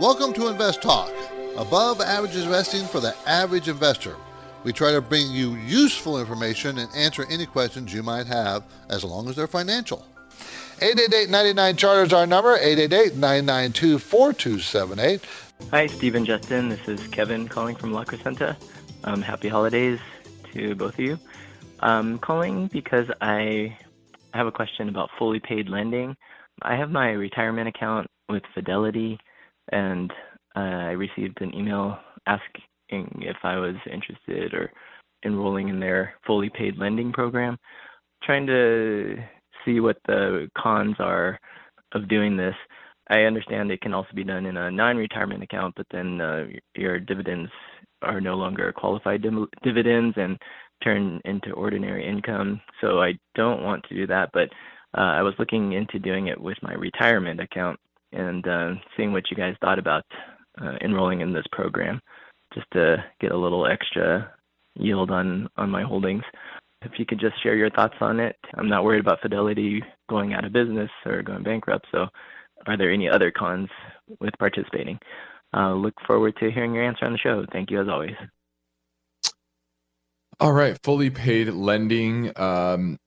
Welcome to Invest Talk, above average investing for the average investor. We try to bring you useful information and answer any questions you might have as long as they're financial. 888-99 Charter is our number, 888-992-4278. Hi, Stephen Justin. This is Kevin calling from La Crescenta. Um, happy holidays to both of you. I'm calling because I have a question about fully paid lending. I have my retirement account with Fidelity, and uh, I received an email asking if I was interested or enrolling in their fully paid lending program. Trying to see what the cons are of doing this. I understand it can also be done in a non-retirement account, but then uh, your dividends are no longer qualified dividends and turn into ordinary income. So I don't want to do that, but uh, I was looking into doing it with my retirement account and uh, seeing what you guys thought about uh, enrolling in this program, just to get a little extra yield on on my holdings. If you could just share your thoughts on it, I'm not worried about Fidelity going out of business or going bankrupt. So, are there any other cons with participating? Uh, look forward to hearing your answer on the show. Thank you as always. All right, fully paid lending. Um,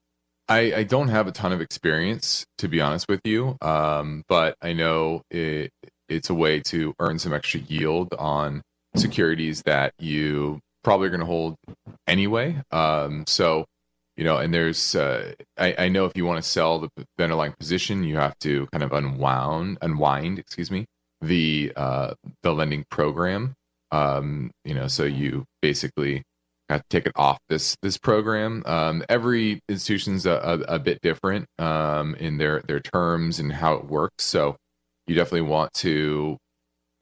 I, I don't have a ton of experience, to be honest with you, um, but I know it, it's a way to earn some extra yield on securities that you probably are going to hold anyway. Um, so, you know, and there's, uh, I, I know if you want to sell the, the underlying position, you have to kind of unwound, unwind, excuse me, the uh, the lending program. Um, you know, so you basically have to take it off this this program. Um, every institution's a, a, a bit different um, in their their terms and how it works. So you definitely want to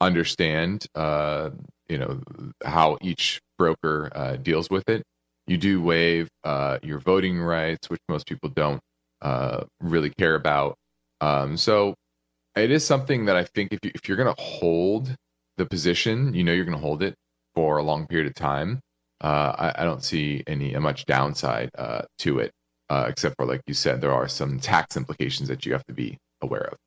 understand, uh, you know, how each broker uh, deals with it. You do waive uh, your voting rights, which most people don't uh, really care about. Um, so it is something that I think if you, if you're going to hold the position, you know you're going to hold it for a long period of time. Uh, I, I, don't see any much downside uh, to it, uh, except for like you said, there are some tax implications that you have to be aware of.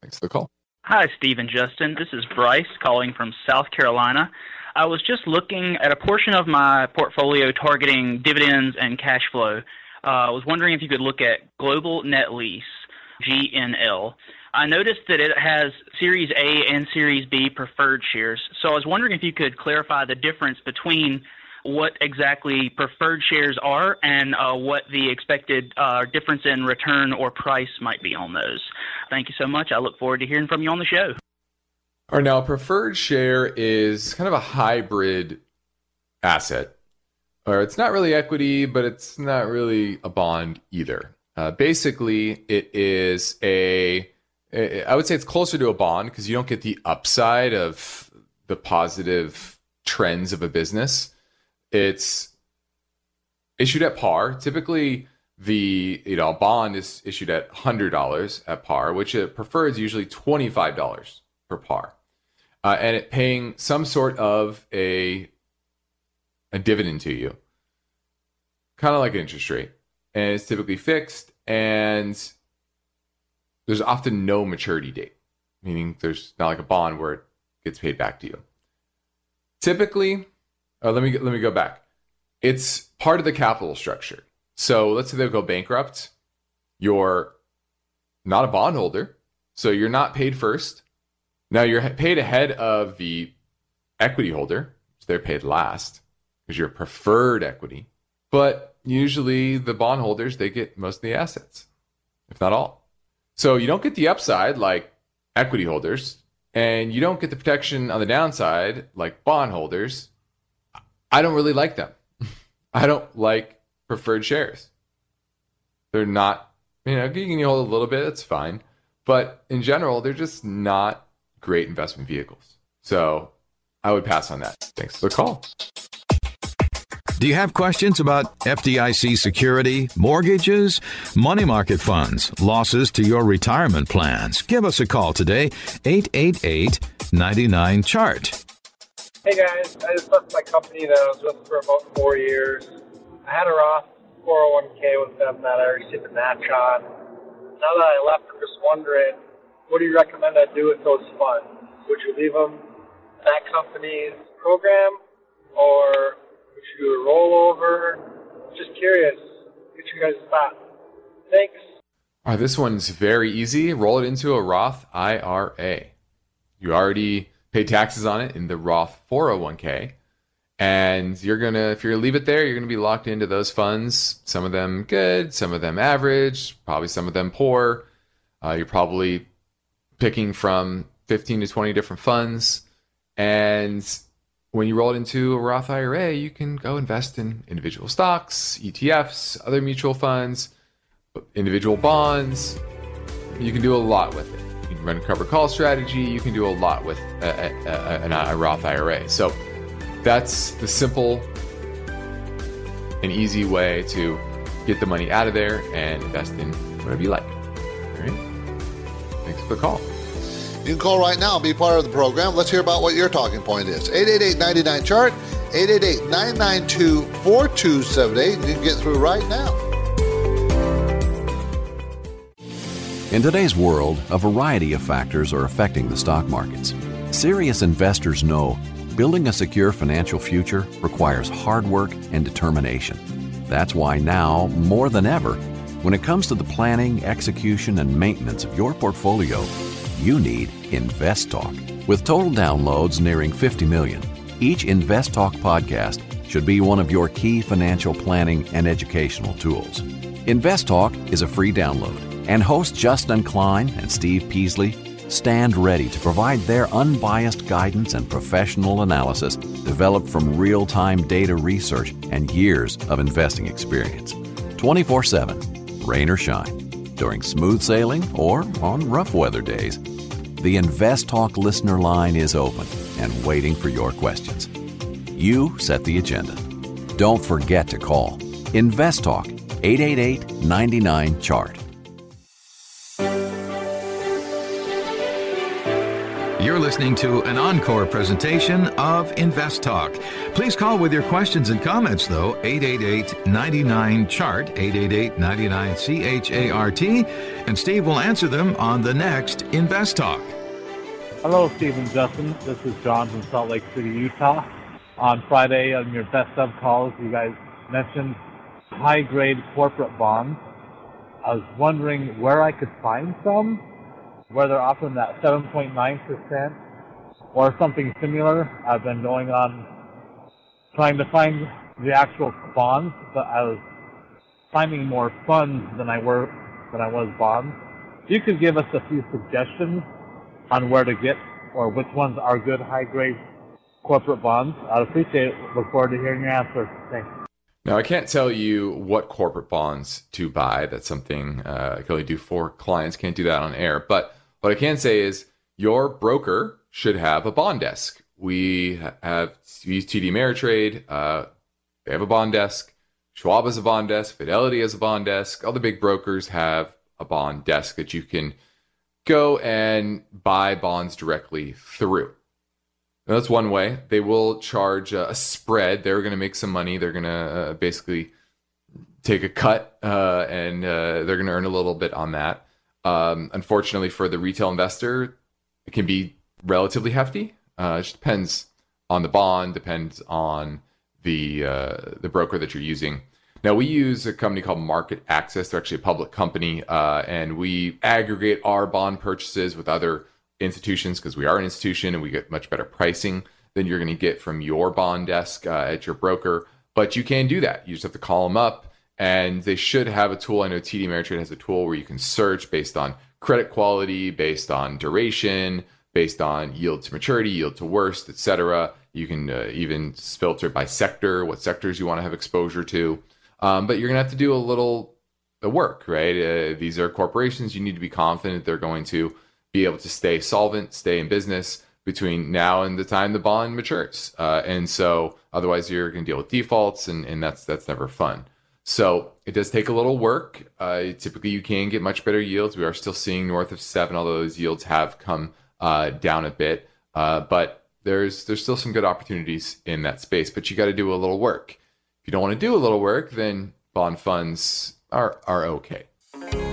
Thanks for the call. Hi, Steve and Justin. This is Bryce calling from South Carolina. I was just looking at a portion of my portfolio targeting dividends and cash flow. Uh, I was wondering if you could look at Global Net Lease, GNL. I noticed that it has Series A and Series B preferred shares. So I was wondering if you could clarify the difference between what exactly preferred shares are and uh, what the expected uh, difference in return or price might be on those. Thank you so much. I look forward to hearing from you on the show. All right, now preferred share is kind of a hybrid asset. Or it's not really equity, but it's not really a bond either. Uh, basically, it is a I would say it's closer to a bond because you don't get the upside of the positive trends of a business. It's issued at par. Typically, the you know bond is issued at hundred dollars at par, which a preferred is usually twenty five dollars per par, uh, and it paying some sort of a a dividend to you, kind of like an interest rate, and it's typically fixed and there's often no maturity date, meaning there's not like a bond where it gets paid back to you. Typically, uh, let me let me go back. It's part of the capital structure. So let's say they go bankrupt. You're not a bondholder, so you're not paid first. Now you're paid ahead of the equity holder, so they're paid last because you're preferred equity. But usually the bondholders they get most of the assets, if not all. So you don't get the upside like equity holders, and you don't get the protection on the downside like bondholders. I don't really like them. I don't like preferred shares. They're not, you know, you can hold a little bit, it's fine. But in general, they're just not great investment vehicles. So I would pass on that. Thanks for the call. Do you have questions about FDIC security, mortgages, money market funds, losses to your retirement plans? Give us a call today, 888 99 Chart. Hey guys, I just left my company that I was with for about four years. I had a Roth 401k with them that I received a match on. Now that I left, I'm just wondering, what do you recommend I do with those funds? Would you leave them in that company's program, or would you do a rollover? Just curious. Get you guys' thoughts. Thanks. Uh, this one's very easy. Roll it into a Roth IRA. You already pay taxes on it in the Roth 401k. And you're going to, if you're going to leave it there, you're going to be locked into those funds. Some of them good, some of them average, probably some of them poor. Uh, you're probably picking from 15 to 20 different funds. And when you roll it into a Roth IRA, you can go invest in individual stocks, ETFs, other mutual funds, individual bonds. You can do a lot with it run a cover call strategy. You can do a lot with a, a, a, a Roth IRA. So that's the simple and easy way to get the money out of there and invest in whatever you like. All right. Thanks for the call. You can call right now and be part of the program. Let's hear about what your talking point is. 888 chart 888 992 4278. You can get through right now. In today's world, a variety of factors are affecting the stock markets. Serious investors know building a secure financial future requires hard work and determination. That's why now, more than ever, when it comes to the planning, execution, and maintenance of your portfolio, you need InvestTalk. With total downloads nearing 50 million, each InvestTalk podcast should be one of your key financial planning and educational tools. InvestTalk is a free download and hosts Justin Klein and Steve Peasley stand ready to provide their unbiased guidance and professional analysis developed from real time data research and years of investing experience. 24 7, rain or shine, during smooth sailing or on rough weather days. The Invest Talk listener line is open and waiting for your questions. You set the agenda. Don't forget to call Invest Talk 888 99 Chart. You're listening to an encore presentation of Invest Talk. Please call with your questions and comments, though, 888 99 Chart, 888 99 CHART, and Steve will answer them on the next Invest Talk. Hello, Steve and Justin. This is John from Salt Lake City, Utah. On Friday, on your best of calls, you guys mentioned high grade corporate bonds. I was wondering where I could find some where they're offering that 7.9% or something similar. I've been going on trying to find the actual bonds, but I was finding more funds than I were than I was bonds. You could give us a few suggestions on where to get or which ones are good high grade corporate bonds, I'd appreciate it. Look forward to hearing your answer. Thanks. Now, I can't tell you what corporate bonds to buy. That's something uh, I can only do for clients. Can't do that on air. But what I can say is your broker should have a bond desk. We have we use TD Ameritrade. Uh, they have a bond desk. Schwab has a bond desk. Fidelity has a bond desk. All the big brokers have a bond desk that you can go and buy bonds directly through. Now, that's one way. They will charge a spread. They're going to make some money. They're going to uh, basically take a cut uh, and uh, they're going to earn a little bit on that. Um, unfortunately, for the retail investor, it can be relatively hefty. Uh, it just depends on the bond, depends on the uh, the broker that you're using. Now we use a company called MarketAxess. They're actually a public company, uh, and we aggregate our bond purchases with other institutions because we are an institution and we get much better pricing than you're going to get from your bond desk uh, at your broker. But you can do that. You just have to call them up, and they should have a tool. I know TD Ameritrade has a tool where you can search based on credit quality, based on duration, based on yield to maturity, yield to worst, etc. You can uh, even filter by sector, what sectors you want to have exposure to. Um, but you're going to have to do a little work, right? Uh, these are corporations. You need to be confident they're going to be able to stay solvent, stay in business between now and the time the bond matures. Uh, and so otherwise you're going to deal with defaults and, and that's, that's never fun. So it does take a little work. Uh, typically you can get much better yields. We are still seeing north of seven, although those yields have come uh, down a bit. Uh, but there's, there's still some good opportunities in that space, but you got to do a little work. If you don't want to do a little work, then bond funds are, are okay.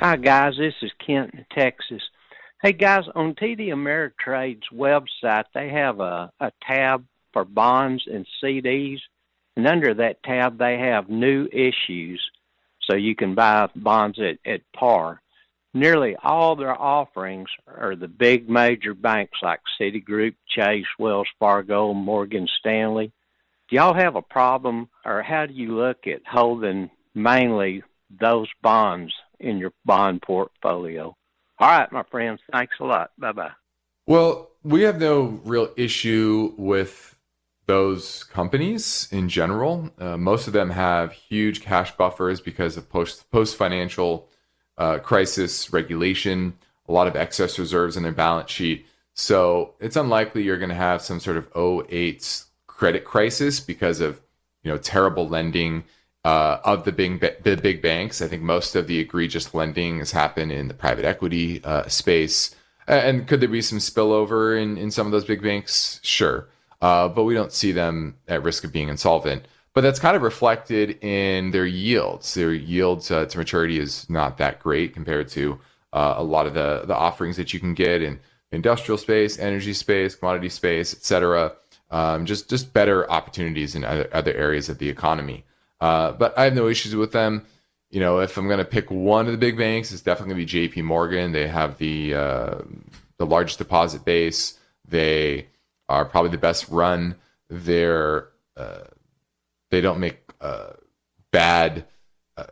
Hi, guys. This is Kent in Texas. Hey, guys, on TD Ameritrade's website, they have a, a tab for bonds and CDs. And under that tab, they have new issues. So you can buy bonds at, at par. Nearly all their offerings are the big major banks like Citigroup, Chase, Wells Fargo, Morgan Stanley. Do y'all have a problem, or how do you look at holding mainly those bonds in your bond portfolio. All right, my friends. Thanks a lot. Bye bye. Well, we have no real issue with those companies in general. Uh, most of them have huge cash buffers because of post post financial uh, crisis regulation. A lot of excess reserves in their balance sheet. So it's unlikely you're going to have some sort of 08 credit crisis because of you know terrible lending uh, of the big the big banks. I think most of the egregious lending has happened in the private equity uh, space. And could there be some spillover in, in some of those big banks? Sure. Uh, but we don't see them at risk of being insolvent. But that's kind of reflected in their yields. Their yields uh, to maturity is not that great compared to uh, a lot of the, the offerings that you can get in industrial space, energy space, commodity space, et cetera. Um, just, just better opportunities in other, other areas of the economy. Uh, but I have no issues with them. You know, if I'm going to pick one of the big banks, it's definitely going to be J.P. Morgan. They have the uh, the largest deposit base. They are probably the best run. They're uh, they don't make uh, bad uh,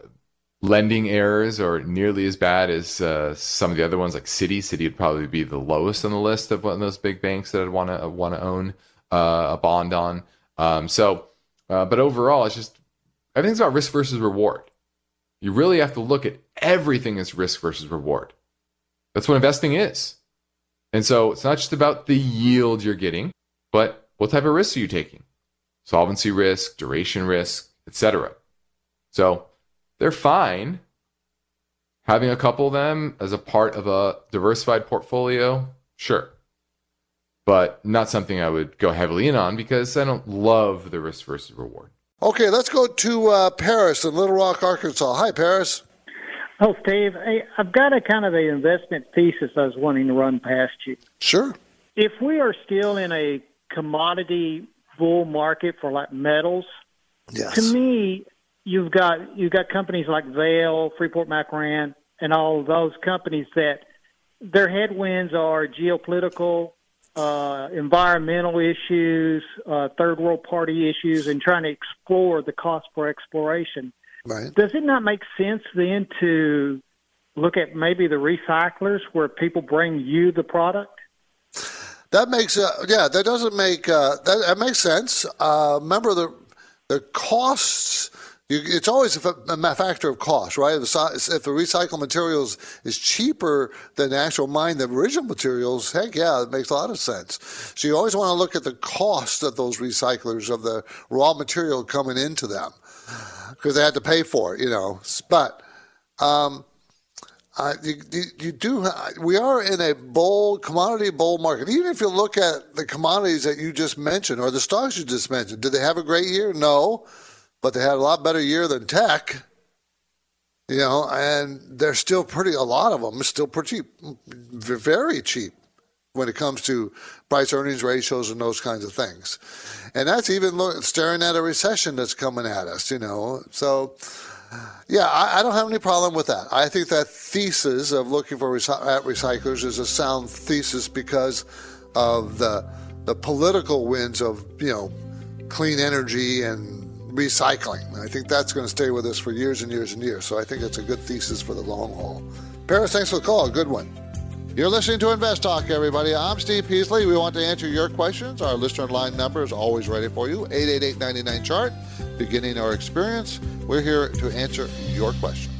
lending errors or nearly as bad as some of the other ones like Citi. Citi would probably be the lowest on the list of one of those big banks that I'd want to want to own a bond on. Um, so, but overall, it's just everything's about risk versus reward. You really have to look at everything as risk versus reward. That's what investing is. And so it's not just about the yield you're getting, but what type of risks are you taking? Solvency risk, duration risk, etc. So they're fine. Having a couple of them as a part of a diversified portfolio, sure. But not something I would go heavily in on because I don't love the risk versus reward. Okay, let's go to uh, Paris in Little Rock, Arkansas. Hi, Paris. Oh, Steve, hey, I've got a kind of an investment thesis I was wanting to run past you. Sure. If we are still in a commodity bull market for like metals, yes. to me, you've got you've got companies like Vale, Freeport McMoRan, and all those companies that their headwinds are geopolitical, uh, environmental issues, uh, third world party issues, and trying to explore the cost for exploration. Right. Does it not make sense then to look at maybe the recyclers where people bring you the product? That makes uh, yeah, that doesn't make uh, that, that makes sense. Uh, remember the the costs you, it's always a, a, factor of cost, right? If if the recycled materials is cheaper than the actual mine, the original materials, heck yeah, it makes a lot of sense. So you always want to look at the cost of those recyclers of the raw material coming into them because they had to pay for it, you know. But um, uh, you, you, you, do. We are in a bull commodity bull market. Even if you look at the commodities that you just mentioned or the stocks you just mentioned, did they have a great year? No, but they had a lot better year than tech. You know, and they're still pretty. A lot of them still pretty cheap, very cheap when it comes to price earnings ratios and those kinds of things. And that's even staring at a recession that's coming at us. You know, so yeah, I, I, don't have any problem with that. I think that thesis of looking for recy- at recyclers is a sound thesis because of the the political winds of you know clean energy and recycling. I think that's going to stay with us for years and years and years. So I think it's a good thesis for the long haul. Paris, thanks for the call. Good one. You're listening to Invest Talk, everybody. I'm Steve Peasley. We want to answer your questions. Our listener line number is always ready for you 888 99 chart. Beginning our experience, we're here to answer your question.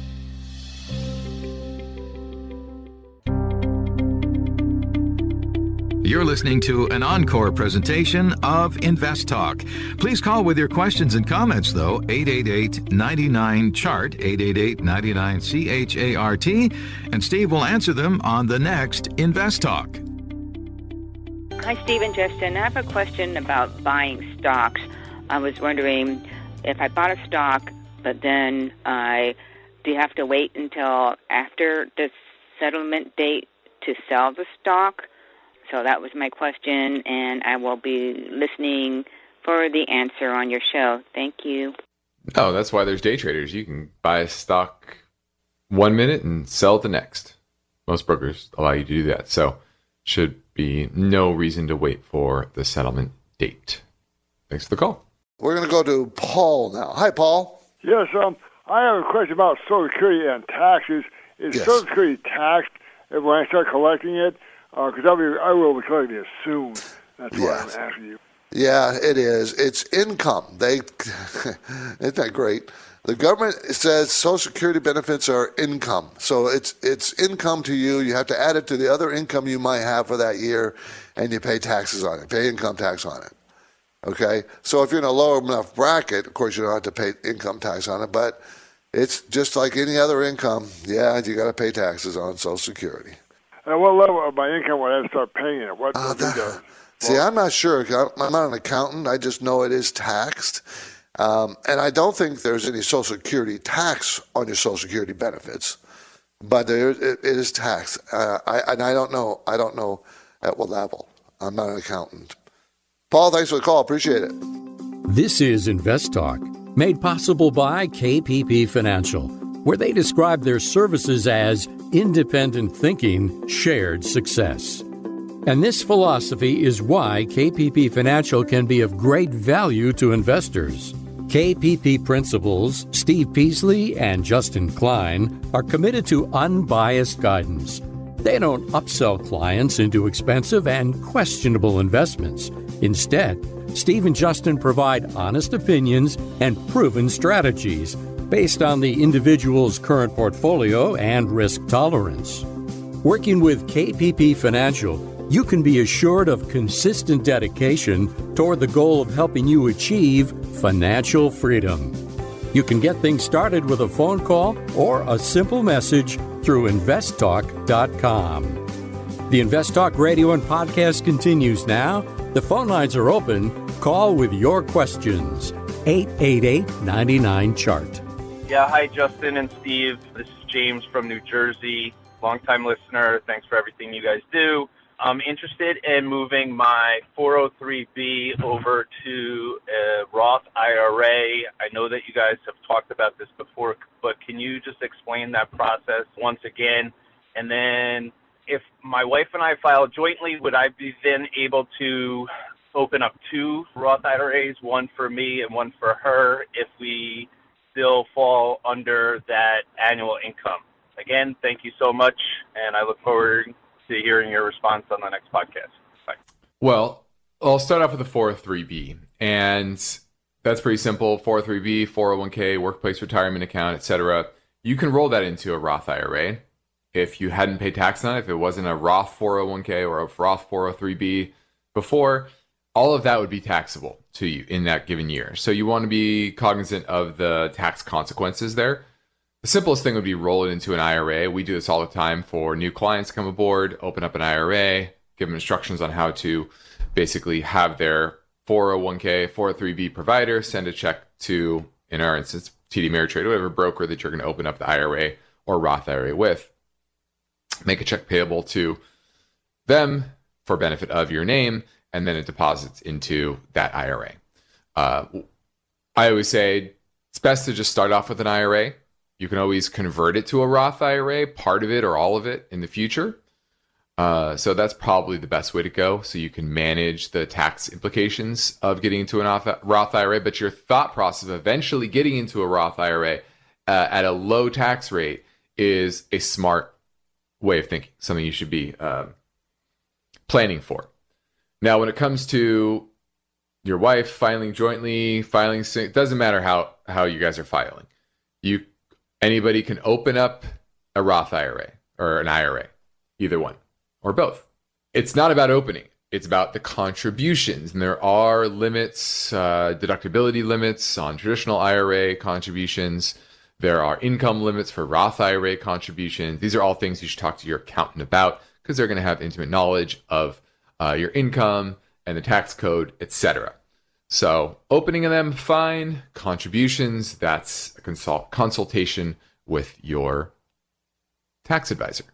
You're listening to an encore presentation of Invest Talk. Please call with your questions and comments, though, 888 99 Chart, 888 99 CHART, and Steve will answer them on the next Invest Talk. Hi, Steve and Justin. I have a question about buying stocks. I was wondering if I bought a stock, but then I do you have to wait until after the settlement date to sell the stock? So that was my question, and I will be listening for the answer on your show. Thank you. Oh, that's why there's day traders. You can buy a stock one minute and sell it the next. Most brokers allow you to do that. So, should be no reason to wait for the settlement date. Thanks for the call. We're going to go to Paul now. Hi, Paul. Yes, um, I have a question about Social Security and taxes. Is yes. Social Security taxed when I start collecting it? Because uh, I'll be, I will be collecting it soon. That's why yes. I'm asking you. Yeah, it is. It's income. They, isn't that great? The government says Social Security benefits are income, so it's it's income to you. You have to add it to the other income you might have for that year, and you pay taxes on it. Pay income tax on it. Okay, so if you're in a low enough bracket, of course you don't have to pay income tax on it, but it's just like any other income. Yeah, you got to pay taxes on Social Security. At what level of my income would I start paying it? What? Uh, that, see, I'm not sure. I'm not an accountant. I just know it is taxed, um, and I don't think there's any Social Security tax on your Social Security benefits, but there it, it is taxed. Uh, I, and I don't know. I don't know at what level. I'm not an accountant. Paul, thanks for the call. Appreciate it. This is Invest Talk, made possible by KPP Financial, where they describe their services as independent thinking, shared success. And this philosophy is why KPP Financial can be of great value to investors. KPP principals Steve Peasley and Justin Klein are committed to unbiased guidance. They don't upsell clients into expensive and questionable investments. Instead, Steve and Justin provide honest opinions and proven strategies based on the individual's current portfolio and risk tolerance. Working with KPP Financial, you can be assured of consistent dedication toward the goal of helping you achieve financial freedom. You can get things started with a phone call or a simple message through investtalk.com. The Invest Talk radio and podcast continues now. The phone lines are open. Call with your questions. 888 99 Chart. Yeah, hi, Justin and Steve. This is James from New Jersey, longtime listener. Thanks for everything you guys do. I'm interested in moving my 403b over to a Roth IRA. I know that you guys have talked about this before, but can you just explain that process once again? And then if my wife and I file jointly, would I be then able to open up two Roth IRAs, one for me and one for her, if we still fall under that annual income? Again, thank you so much, and I look forward to hearing your response on the next podcast. Bye. Well, I'll start off with the 403b, and that's pretty simple. 403b, 401k, workplace retirement account, etc. You can roll that into a Roth IRA if you hadn't paid tax on it, if it wasn't a Roth 401k or a Roth 403b before, all of that would be taxable to you in that given year. So you want to be cognizant of the tax consequences there. the simplest thing would be roll it into an IRA. We do this all the time for new clients come aboard, open up an IRA, give them instructions on how to basically have their 401k, 403b provider send a check to, in our instance, TD Ameritrade, whatever broker that you're going to open up the IRA or Roth IRA with. Make a check payable to them for benefit of your name, and then it deposits into that IRA. Uh, I always say it's best to just start off with an IRA. You can always convert it to a Roth IRA, part of it or all of it in the future. Uh, so that's probably the best way to go. So you can manage the tax implications of getting into an Roth IRA, but your thought process of eventually getting into a Roth IRA uh, at a low tax rate is a smart way of thinking, something you should be um, planning for. Now, when it comes to your wife filing jointly, filing, it doesn't matter how how you guys are filing. You anybody can open up a Roth IRA or an IRA, either one or both. It's not about opening. It's about the contributions. And there are limits, uh, deductibility limits on traditional IRA contributions. There are income limits for Roth IRA contributions. These are all things you should talk to your accountant about because they're going to have intimate knowledge of uh, your income and the tax code, etc. So, opening of them, fine. Contributions, that's a consult- consultation with your tax advisor.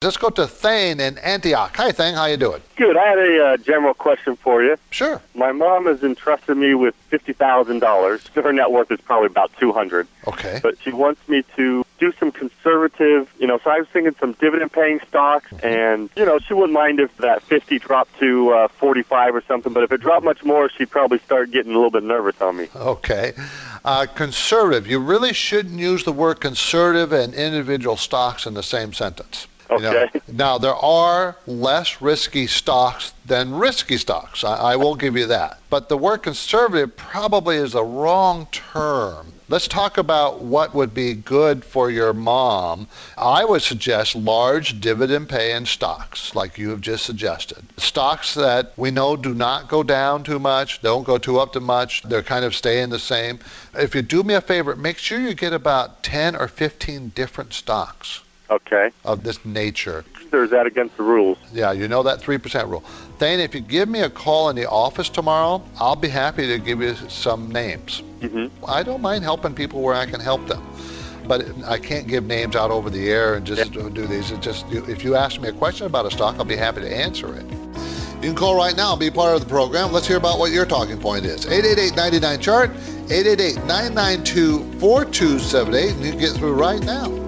Let's go to Thane in Antioch. Hi, Thane. How you doing? Good. I had a uh, general question for you. Sure. My mom has entrusted me with fifty thousand dollars. Her net worth is probably about two hundred. Okay. But she wants me to do some conservative, you know. So I was thinking some dividend-paying stocks, and you know, she wouldn't mind if that fifty dropped to uh, forty-five or something. But if it dropped much more, she'd probably start getting a little bit nervous on me. Okay. Uh, conservative. You really shouldn't use the word conservative and individual stocks in the same sentence. Okay. You know, now there are less risky stocks than risky stocks. I, I will give you that. But the word conservative probably is a wrong term. Let's talk about what would be good for your mom. I would suggest large dividend paying stocks, like you have just suggested. Stocks that we know do not go down too much, don't go too up too much, they're kind of staying the same. If you do me a favor, make sure you get about 10 or 15 different stocks. Okay. Of this nature. Or is that against the rules? Yeah, you know that 3% rule. Thane, if you give me a call in the office tomorrow, I'll be happy to give you some names. Mm-hmm. I don't mind helping people where I can help them. But I can't give names out over the air and just yeah. do these. It's just if you ask me a question about a stock, I'll be happy to answer it. You can call right now and be part of the program. Let's hear about what your talking point is. 888 chart 888 992 4278, and you can get through right now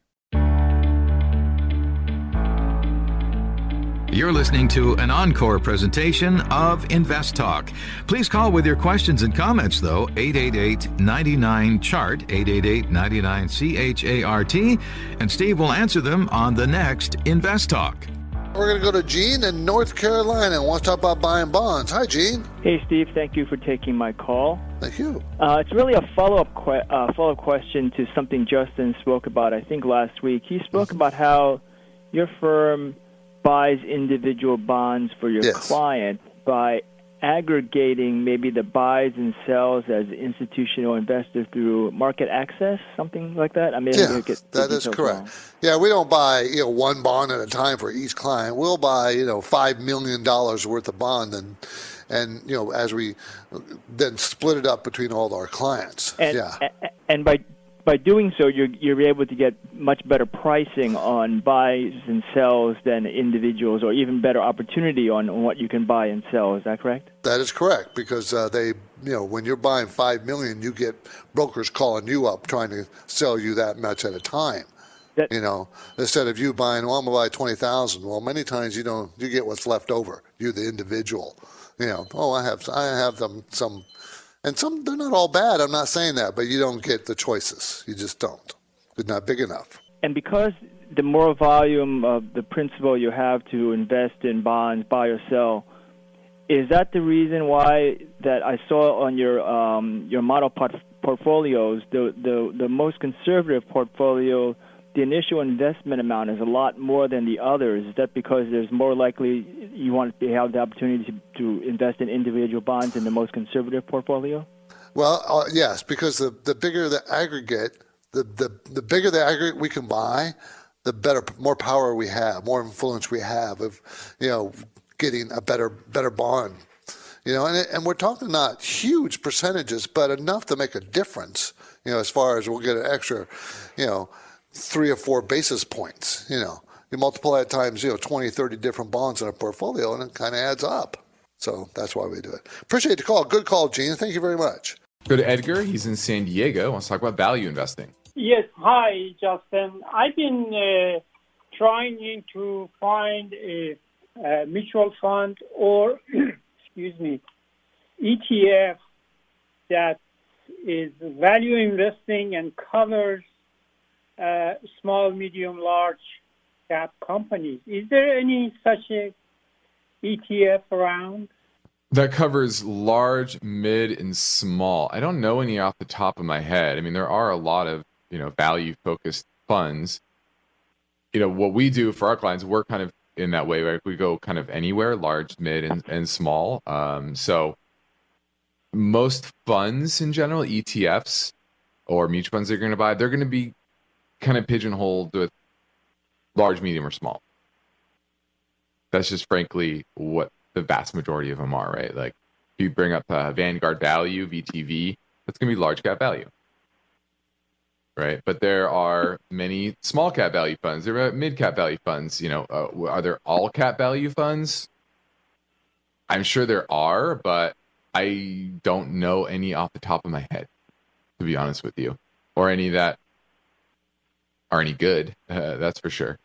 You're listening to an encore presentation of Invest Talk. Please call with your questions and comments, though, 888 99 Chart, 888 99 CHART, and Steve will answer them on the next Invest Talk. We're going to go to Gene in North Carolina and want to talk about buying bonds. Hi, Gene. Hey, Steve. Thank you for taking my call. Thank you. Uh, it's really a follow-up que- uh, follow-up question to something Justin spoke about. I think last week he spoke mm-hmm. about how your firm buys individual bonds for your yes. client by aggregating maybe the buys and sells as institutional investors through MarketAxess, something like that? I mean, yeah, that is correct. Wrong. Yeah, we don't buy you know one bond at a time for each client. We'll buy you know five million dollars worth of bond and and you know as we then split it up between all our clients. And, yeah, and by by doing so, you're you're able to get much better pricing on buys and sells than individuals, or even better opportunity on what you can buy and sell. Is that correct? That is correct because uh, they, you know, when you're buying five million, you get brokers calling you up trying to sell you that much at a time. That, you know, instead of you buying, well, I'm gonna buy twenty thousand. Well, many times you don't, you get what's left over. You, the individual. You know, oh, I have, I have them some and some, they're not all bad. I'm not saying that, but you don't get the choices. You just don't. They're not big enough. And because the more volume of the principal you have to invest in bonds, buy or sell, is that the reason why that I saw on your um, your model port- portfolios the, the the most conservative portfolio the initial investment amount is a lot more than the others. Is that because there's more likely you want to have the opportunity to, to invest in individual bonds in the most conservative portfolio? Well, uh, yes, because the, the bigger the aggregate, the, the, the bigger the aggregate we can buy, the better, more power we have, more influence we have of, you know, getting a better better bond. You know, and and we're talking not huge percentages, but enough to make a difference. You know, as far as we'll get an extra, you know, three or four basis points. You know, you multiply it times, you know, 20, 30 different bonds in a portfolio, and it kind of adds up. So that's why we do it. Appreciate the call. Good call, Gene. Thank you very much. Go to Edgar. He's in San Diego. Wants to talk about value investing. Yes. Hi, Justin. I've been uh, trying to find a, a mutual fund or, excuse me, ETF that is value investing and covers small, medium, large cap companies. Is there any such a ETF around? That covers large, mid, and small. I don't know any off the top of my head. I mean, there are a lot of you know value focused funds. You know what we do for our clients, we're kind of in that way, right? We go kind of anywhere, large, mid, and, and small. Um, so most funds in general, ETFs or mutual funds they're going to buy, they're going to be kind of pigeonholed with large, medium, or small. That's just frankly what the vast majority of them are, right? Like if you bring up uh, Vanguard Value, VTV, that's going to be large cap value, right? But there are many small cap value funds. There are mid cap value funds. You know, uh, are there all cap value funds? I'm sure there are, but I don't know any off the top of my head, to be honest with you, or any that are any good. Uh, that's for sure.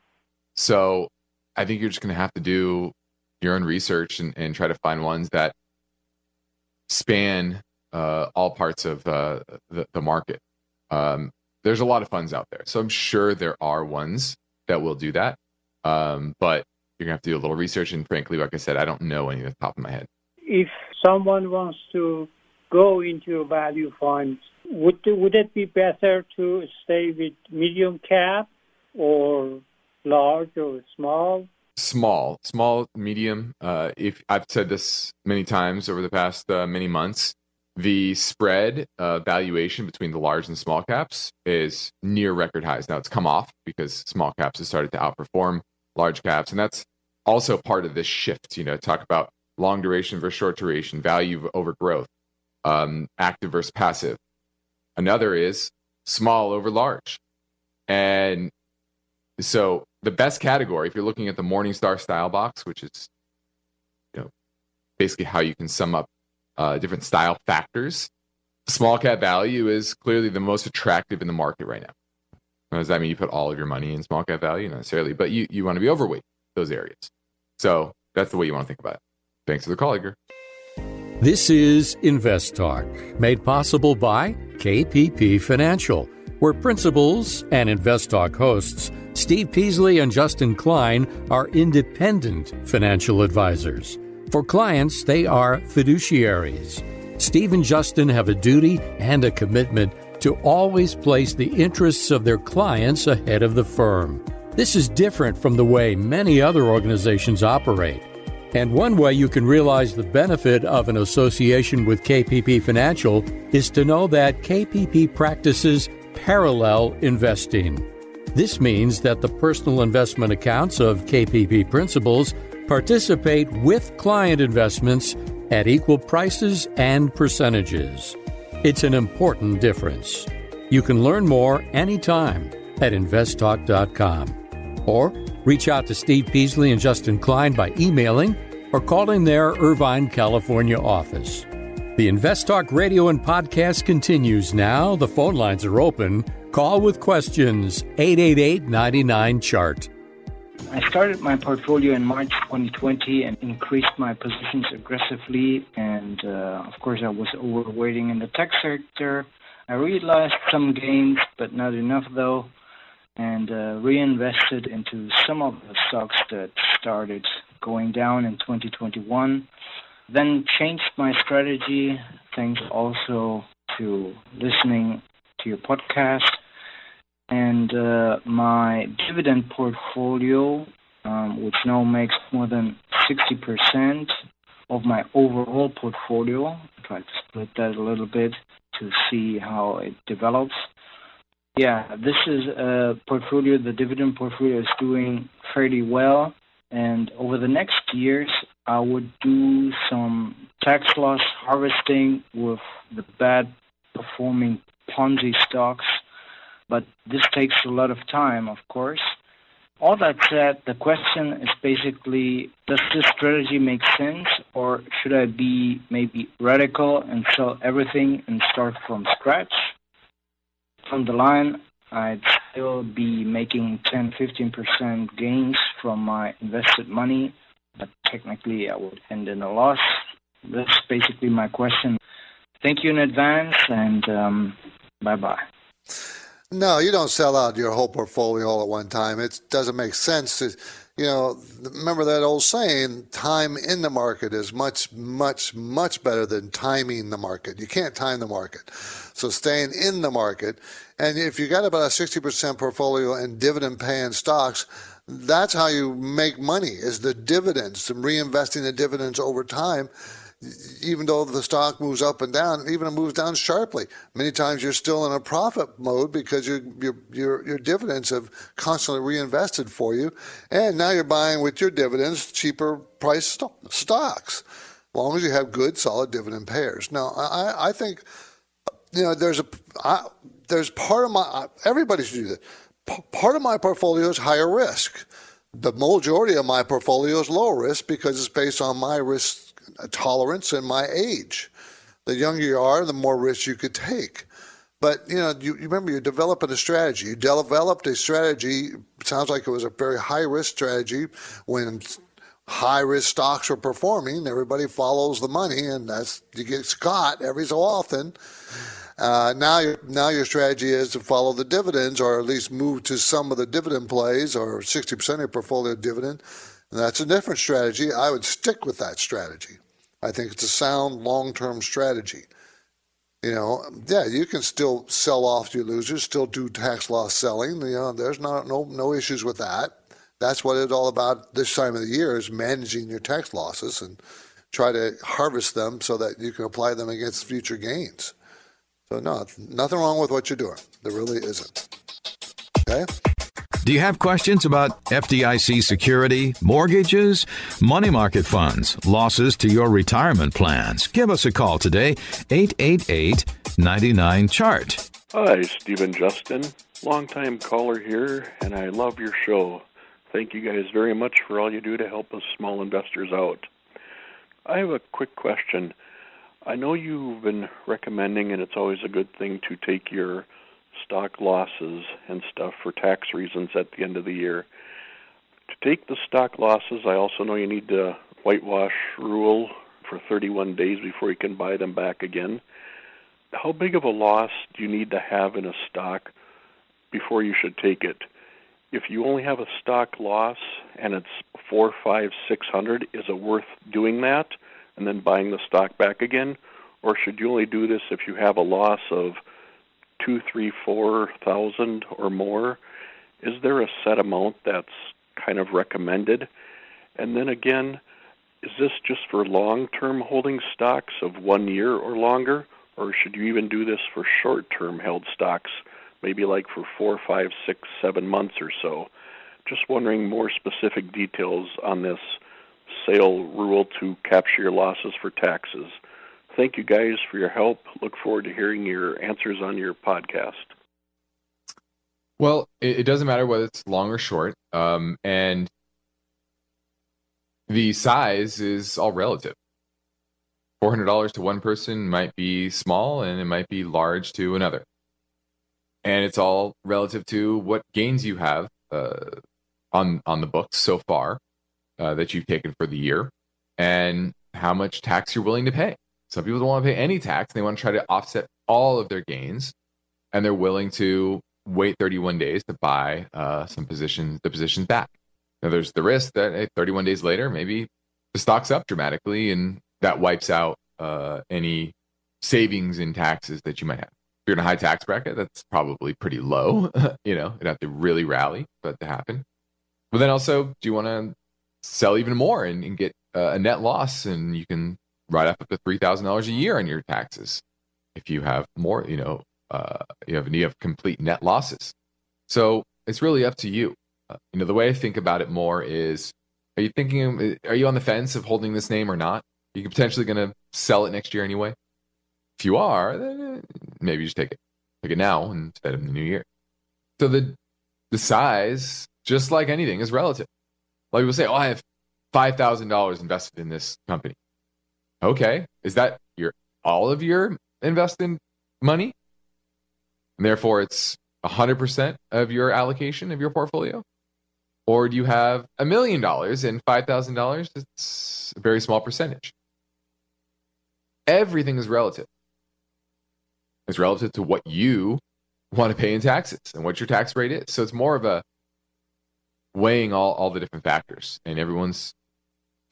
So I think you're just going to have to do your own research and, and try to find ones that span uh, all parts of uh, the, the, market. Um, there's a lot of funds out there. So I'm sure there are ones that will do that. Um, but you're going to have to do a little research. And frankly, like I said, I don't know any of the top of my head. If someone wants to go into a value fund, would would it be better to stay with medium cap or large or small? Small, small, medium. Uh, if I've said this many times over the past uh, many months, the spread uh, valuation between the large and small caps is near record highs. Now it's come off because small caps have started to outperform large caps, and that's also part of this shift. You know, talk about long duration versus short duration, value over growth, um, active versus passive. Another is small over large. And so the best category, if you're looking at the Morningstar style box, which is you know basically how you can sum up uh, different style factors, small cap value is clearly the most attractive in the market right now. now. Does that mean you put all of your money in small cap value? Not necessarily, but you, you want to be overweight those areas. So that's the way you want to think about it. Thanks for the call, Edgar. This is Invest Talk, made possible by KPP Financial, where principals and Invest Talk hosts Steve Peasley and Justin Klein are independent financial advisors. For clients, they are fiduciaries. Steve and Justin have a duty and a commitment to always place the interests of their clients ahead of the firm. This is different from the way many other organizations operate. And one way you can realize the benefit of an association with KPP Financial is to know that KPP practices parallel investing. This means that the personal investment accounts of KPP principals participate with client investments at equal prices and percentages. It's an important difference. You can learn more anytime at investtalk.com or reach out to Steve Peasley and Justin Klein by emailing or calling their Irvine, California office. The Invest Talk radio and podcast continues now. The phone lines are open. Call with questions 888 99 Chart. I started my portfolio in March 2020 and increased my positions aggressively. And uh, of course, I was overweighting in the tech sector. I realized some gains, but not enough though, and uh, reinvested into some of the stocks that started going down in 2021. Then changed my strategy, thanks also to listening to your podcast and uh, my dividend portfolio, um, which now makes more than 60% of my overall portfolio. I tried to split that a little bit to see how it develops. Yeah, this is a portfolio, the dividend portfolio is doing fairly well. And over the next years, I would do some tax loss harvesting with the bad performing Ponzi stocks but this takes a lot of time, of course. All that said, the question is basically does this strategy make sense, or should I be maybe radical and sell everything and start from scratch? From the line, I'd still be making 10 15% gains from my invested money, but technically I would end in a loss. That's basically my question. Thank you in advance, and um, bye bye. No, you don't sell out your whole portfolio all at one time. It doesn't make sense to, you know, remember that old saying, time in the market is much, much, much better than timing the market. You can't time the market. So staying in the market, and if you got about a 60% portfolio in dividend paying stocks, that's how you make money is the dividends reinvesting the dividends over time even though the stock moves up and down, even it moves down sharply. Many times you're still in a profit mode because your your your, dividends have constantly reinvested for you, and now you're buying with your dividends cheaper price st- stocks, as long as you have good solid dividend payers. Now, I, I think you know there's a I, there's part of my everybody should do that. P- part of my portfolio is higher risk. The majority of my portfolio is low risk because it's based on my risk tolerance and my age. The younger you are, the more risk you could take. But you know, you, you remember you're developing a strategy. You developed a strategy. Sounds like it was a very high risk strategy when high risk stocks are performing. Everybody follows the money, and that's you get caught every so often. Uh, now, now your strategy is to follow the dividends, or at least move to some of the dividend plays, or 60% of your portfolio dividend. And that's a different strategy. I would stick with that strategy. I think it's a sound long term strategy. You know, yeah, you can still sell off your losers, still do tax loss selling. You know, there's not no no issues with that. That's what it's all about this time of the year is managing your tax losses and try to harvest them so that you can apply them against future gains. So no, nothing wrong with what you're doing. There really isn't. Okay? Do you have questions about FDIC security, mortgages, money market funds, losses to your retirement plans? Give us a call today, 888 99 Chart. Hi, Stephen Justin, longtime caller here, and I love your show. Thank you guys very much for all you do to help us small investors out. I have a quick question. I know you've been recommending, and it's always a good thing to take your stock losses and stuff for tax reasons at the end of the year. To take the stock losses, I also know you need the whitewash rule for 31 days before you can buy them back again. How big of a loss do you need to have in a stock before you should take it? If you only have a stock loss and it's four, five, six hundred, is it worth doing that and then buying the stock back again? Or should you only do this if you have a loss of two, three, four thousand or more? Is there a set amount that's kind of recommended? And then again, is this just for long term holding stocks of one year or longer, or should you even do this for short term held stocks, maybe like for four, five, six, seven months or so? Just wondering more specific details on this sale rule to capture your losses for taxes. Thank you guys for your help. Look forward to hearing your answers on your podcast. Well, it, it doesn't matter whether it's long or short. Um, and the size is all relative. $400 to one person might be small and it might be large to another. And it's all relative to what gains you have uh, on, on the books so far uh, that you've taken for the year and how much tax you're willing to pay. Some people don't want to pay any tax. They want to try to offset all of their gains and they're willing to wait 31 days to buy uh, some positions, the positions back. Now, there's the risk that hey, 31 days later, maybe the stock's up dramatically, and that wipes out uh, any savings in taxes that you might have. If you're in a high tax bracket, that's probably pretty low. you know, it'd have to really rally that to happen. But then also, do you want to sell even more and, and get uh, a net loss, and you can write off up to three thousand dollars a year on your taxes if you have more. You know, uh, you have you have complete net losses. So it's really up to you. Uh, you know, the way I think about it more is: Are you thinking? Are you on the fence of holding this name or not? Are you potentially going to sell it next year anyway? If you are, then maybe you just take it, take it now instead of the new year. So the the size, just like anything, is relative. Like people say, "Oh, I have five thousand dollars invested in this company." Okay, is that your all of your invested money? And therefore, it's 100% of your allocation of your portfolio? Or do you have a million dollars and $5,000? It's a very small percentage. Everything is relative. It's relative to what you want to pay in taxes and what your tax rate is. So it's more of a weighing all, all the different factors, and everyone's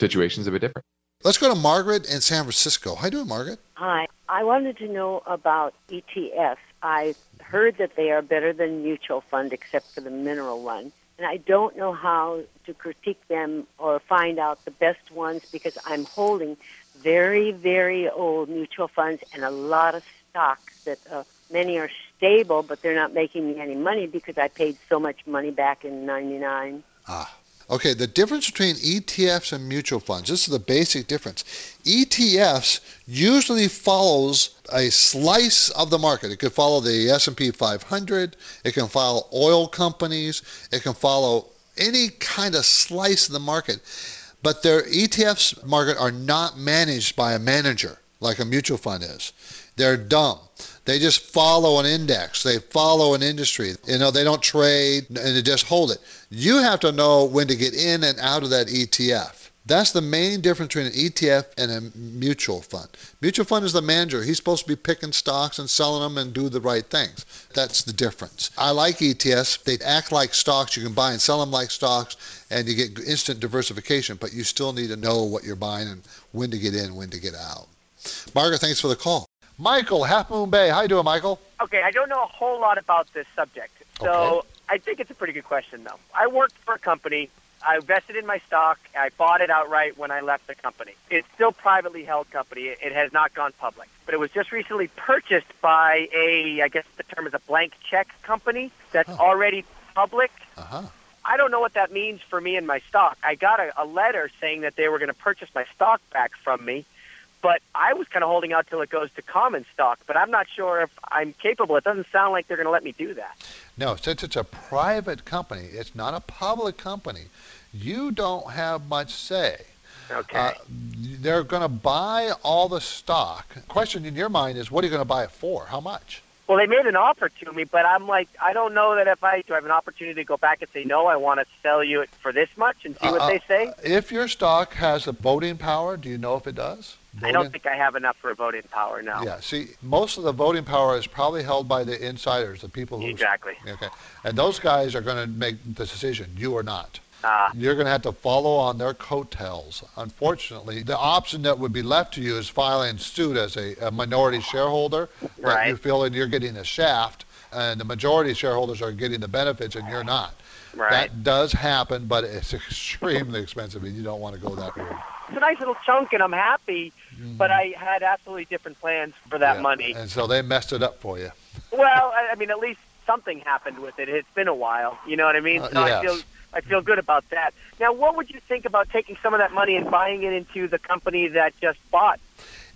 situation is a bit different. Let's go to Margaret in San Francisco. How you doing, Margaret? Hi. I wanted to know about ETFs. I heard that they are better than mutual fund except for the mineral one. And I don't know how to critique them or find out the best ones because I'm holding very, very old mutual funds and a lot of stocks that uh, many are stable, but they're not making me any money because I paid so much money back in 99. Ah. Okay, the difference between ETFs and mutual funds. This is the basic difference. ETFs usually follows a slice of the market. It could follow the S&P 500, it can follow oil companies, it can follow any kind of slice of the market. But their ETFs market are not managed by a manager like a mutual fund is. They're dumb. They just follow an index. They follow an industry. You know, they don't trade and they just hold it. You have to know when to get in and out of that ETF. That's the main difference between an ETF and a mutual fund. Mutual fund is the manager. He's supposed to be picking stocks and selling them and do the right things. That's the difference. I like ETFs. They act like stocks. You can buy and sell them like stocks, and you get instant diversification, but you still need to know what you're buying and when to get in, when to get out. Margaret, thanks for the call. Michael, Half Moon Bay. How you doing, Michael? Okay, I don't know a whole lot about this subject, so okay. I think it's a pretty good question, though. I worked for a company. I invested in my stock. I bought it outright when I left the company. It's still privately held company. It has not gone public, but it was just recently purchased by a, I guess the term is a blank check company that's huh. already public. Uh-huh. I don't know what that means for me and my stock. I got a, a letter saying that they were going to purchase my stock back from me but I was kind of holding out till it goes to common stock, but I'm not sure if I'm capable. It doesn't sound like they're going to let me do that. No, since it's a private company, it's not a public company. You don't have much say. Okay. Uh, they're going to buy all the stock. Question in your mind is, what are you going to buy it for? How much? Well, they made an offer to me, but I'm like, I don't know that if I do I have an opportunity to go back and say no, I want to sell you it for this much and see what uh, they say. If your stock has a voting power, do you know if it does? Voting? I don't think I have enough for a voting power now. Yeah, see, most of the voting power is probably held by the insiders, the people who exactly. Okay, and those guys are going to make the decision. You are not. Uh, You're going to have to follow on their coattails. Unfortunately, the option that would be left to you is filing suit as a, a minority shareholder. Right. You feel that you're getting a shaft, and the majority shareholders are getting the benefits, and you're not. Right. That does happen, but it's extremely expensive, and you don't want to go that route. it's a nice little chunk, and I'm happy. But I had absolutely different plans for that Yeah. money. And so they messed it up for you. Well, I, I mean, at least something happened with it. It's been a while. You know what I mean? Uh, so I feel I feel good about that. Now, what would you think about taking some of that money and buying it into the company that just bought?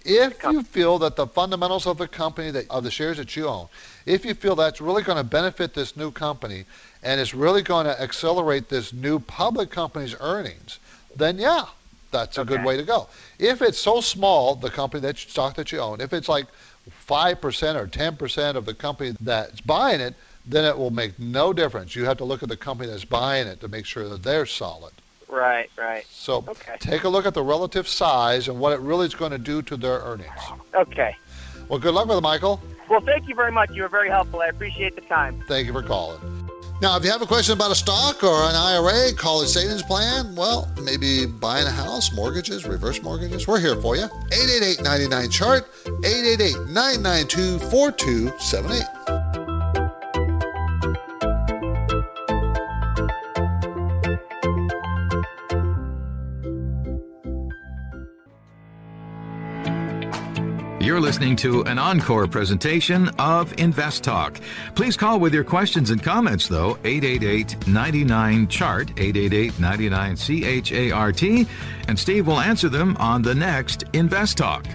If you feel that the fundamentals of the company that of the shares that you own, if you feel that's really going to benefit this new company and it's really going to accelerate this new public company's earnings, then yeah, that's a good way to go. If it's so small, the company that you, stock that you own, if it's like five percent or ten percent of the company that's buying it, then it will make no difference. You have to look at the company that's buying it to make sure that they're solid. Right, right. So Okay. take a look at the relative size and what it really is going to do to their earnings. Okay. Well, good luck with it, Michael. Well, thank you very much. You were very helpful. I appreciate the time. Thank you for calling. Now, if you have a question about a stock or an IRA, college savings plan, well, maybe buying a house, mortgages, reverse mortgages, we're here for you. 888-99-CHART, 888-992-4278. You're listening to an encore presentation of Invest Talk. Please call with your questions and comments, though, 888 99 Chart, 888 99 CHART, and Steve will answer them on the next Invest Talk.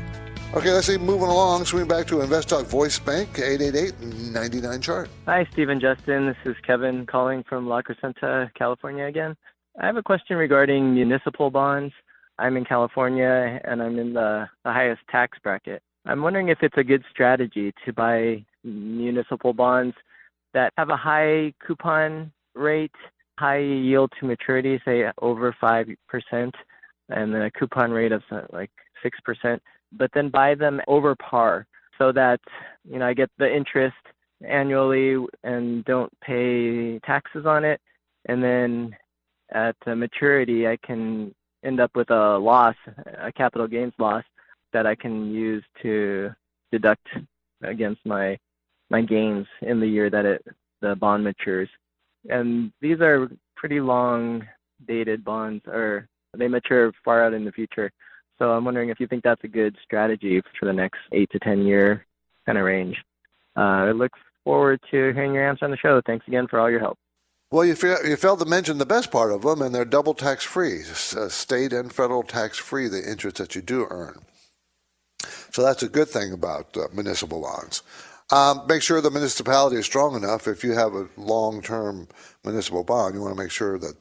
Okay, let's see, moving along, swing back to Invest Talk Voice Bank, 888-99-CHART. Hi, Steve and Justin. This is Kevin calling from La Crescenta, California again. I have a question regarding municipal bonds. I'm in California and I'm in the, the highest tax bracket. I'm wondering if it's a good strategy to buy municipal bonds that have a high coupon rate, high yield to maturity, say over 5%, and then a coupon rate of uh, like 6%, but then buy them over par so that, you know, I get the interest annually and don't pay taxes on it. And then at maturity, I can end up with a loss, a capital gains loss that I can use to deduct against my my gains in the year that it the bond matures. And these are pretty long dated bonds or they mature far out in the future. So I'm wondering if you think that's a good strategy for the next eight to ten year kind of range. Uh, I look forward to hearing your answer on the show. Thanks again for all your help. Well, you, you failed to mention the best part of them, and they're double tax free, uh, state and federal tax free, the interest that you do earn. So that's a good thing about uh, municipal bonds. Um, make sure the municipality is strong enough. If you have a long term municipal bond, you want to make sure that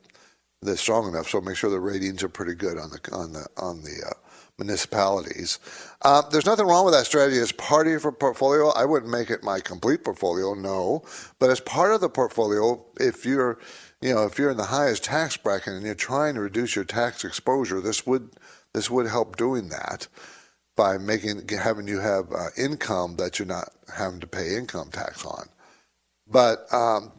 they're strong enough. So make sure the ratings are pretty good on the on the on the uh, municipalities. Uh, there's nothing wrong with that strategy as part of your portfolio. I wouldn't make it my complete portfolio, no. But as part of the portfolio, if you're you know if you're in the highest tax bracket and you're trying to reduce your tax exposure, this would this would help doing that by making having you have uh, income that you're not having to pay income tax on. But um,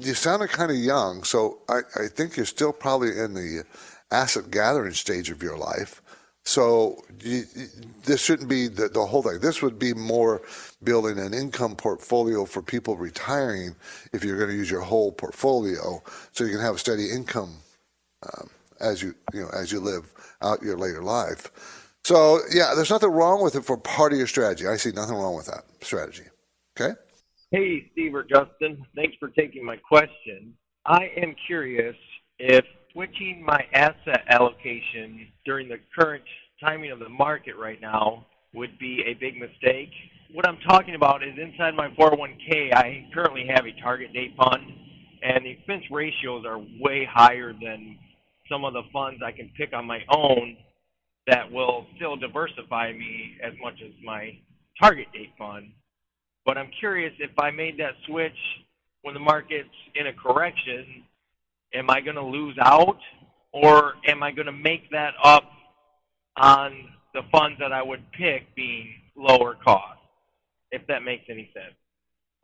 you sounded kind of young, so I, I think you're still probably in the asset gathering stage of your life. So you, this shouldn't be the, the whole thing. This would be more building an income portfolio for people retiring if you're going to use your whole portfolio, so you can have a steady income um, as you you know as you live out your later life. So yeah, there's nothing wrong with it for part of your strategy. I see nothing wrong with that strategy. Okay. Hey, Steve or Justin. Thanks for taking my question. I am curious if switching my asset allocation during the current timing of the market right now would be a big mistake. What I'm talking about is inside my 401k, I currently have a target date fund, and the expense ratios are way higher than some of the funds I can pick on my own that will still diversify me as much as my target date fund. But I'm curious if I made that switch when the market's in a correction, am I going to lose out or am I going to make that up on the funds that I would pick being lower cost? If that makes any sense.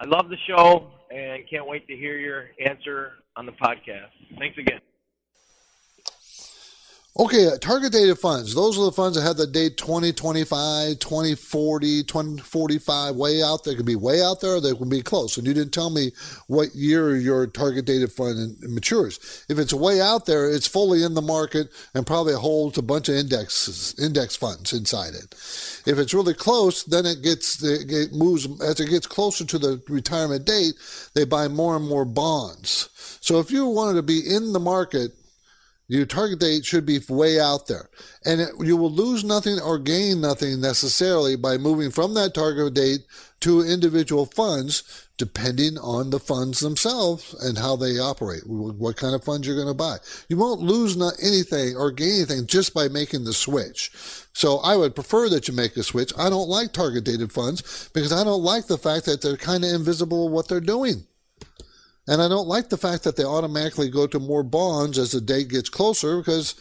I love the show and can't wait to hear your answer on the podcast. Thanks again. Okay, uh, target dated funds. Those are the funds that have the date 2025, 2040, 2045 way out there. It could be way out there, they can be close. And you didn't tell me what year your target dated fund matures. If it's way out there, it's fully in the market and probably holds a bunch of indexes, index funds inside it. If it's really close, then it gets it moves as it gets closer to the retirement date. They buy more and more bonds. So if you wanted to be in the market your target date should be way out there. And it, you will lose nothing or gain nothing necessarily by moving from that target date to individual funds, depending on the funds themselves and how they operate, what kind of funds you're going to buy. You won't lose not anything or gain anything just by making the switch. So I would prefer that you make a switch. I don't like target dated funds because I don't like the fact that they're kind of invisible what they're doing. And I don't like the fact that they automatically go to more bonds as the date gets closer because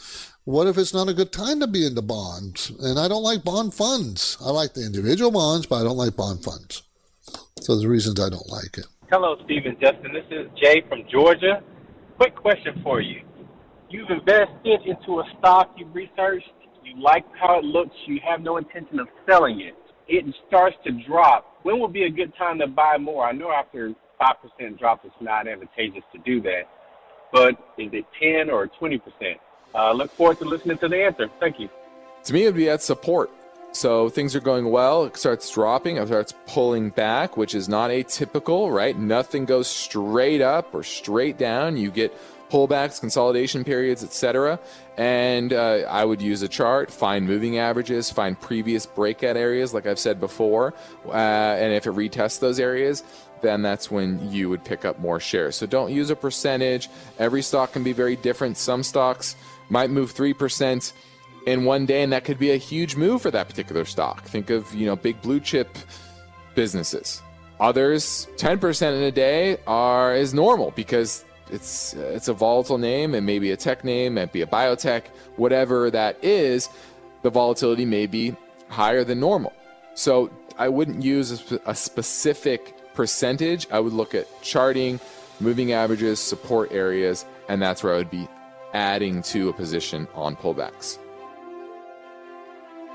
what if it's not a good time to be into bonds? And I don't like bond funds. I like the individual bonds, but I don't like bond funds. So the reasons I don't like it. Hello, Stephen Justin. This is Jay from Georgia. Quick question for you. You've invested into a stock you've researched, you like how it looks, you have no intention of selling it. It starts to drop. When would be a good time to buy more? I know after 5% drop is not advantageous to do that. But is it 10 or 20%? Uh, look forward to listening to the answer. Thank you. To me, it would be at support. So things are going well, it starts dropping, it starts pulling back, which is not atypical, right? Nothing goes straight up or straight down. You get pullbacks, consolidation periods, etc. And uh, I would use a chart, find moving averages, find previous breakout areas, like I've said before, uh, and if it retests those areas, then that's when you would pick up more shares. So don't use a percentage. Every stock can be very different. Some stocks might move 3% in one day and that could be a huge move for that particular stock. Think of, you know, big blue chip businesses. Others, 10% in a day are is normal because it's it's a volatile name and maybe a tech name, it be a biotech, whatever that is, the volatility may be higher than normal. So I wouldn't use a, a specific percentage, I would look at charting, moving averages, support areas, and that's where I would be adding to a position on pullbacks.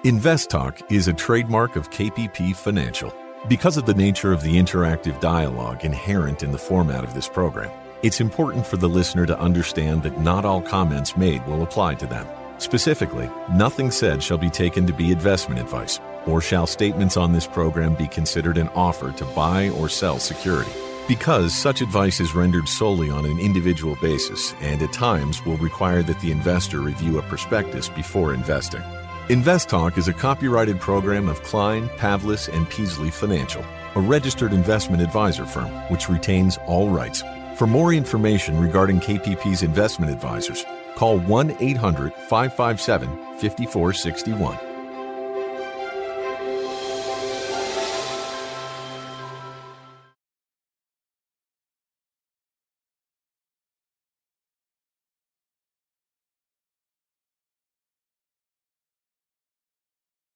Invest Talk is a trademark of KPP Financial. Because of the nature of the interactive dialogue inherent in the format of this program, it's important for the listener to understand that not all comments made will apply to them. Specifically, nothing said shall be taken to be investment advice, or shall statements on this program be considered an offer to buy or sell security. Because such advice is rendered solely on an individual basis and at times will require that the investor review a prospectus before investing. Invest Talk is a copyrighted program of Klein, Pavlis, and Peasley Financial, a registered investment advisor firm which retains all rights. For more information regarding KPP's investment advisors, call 1 800 557 5461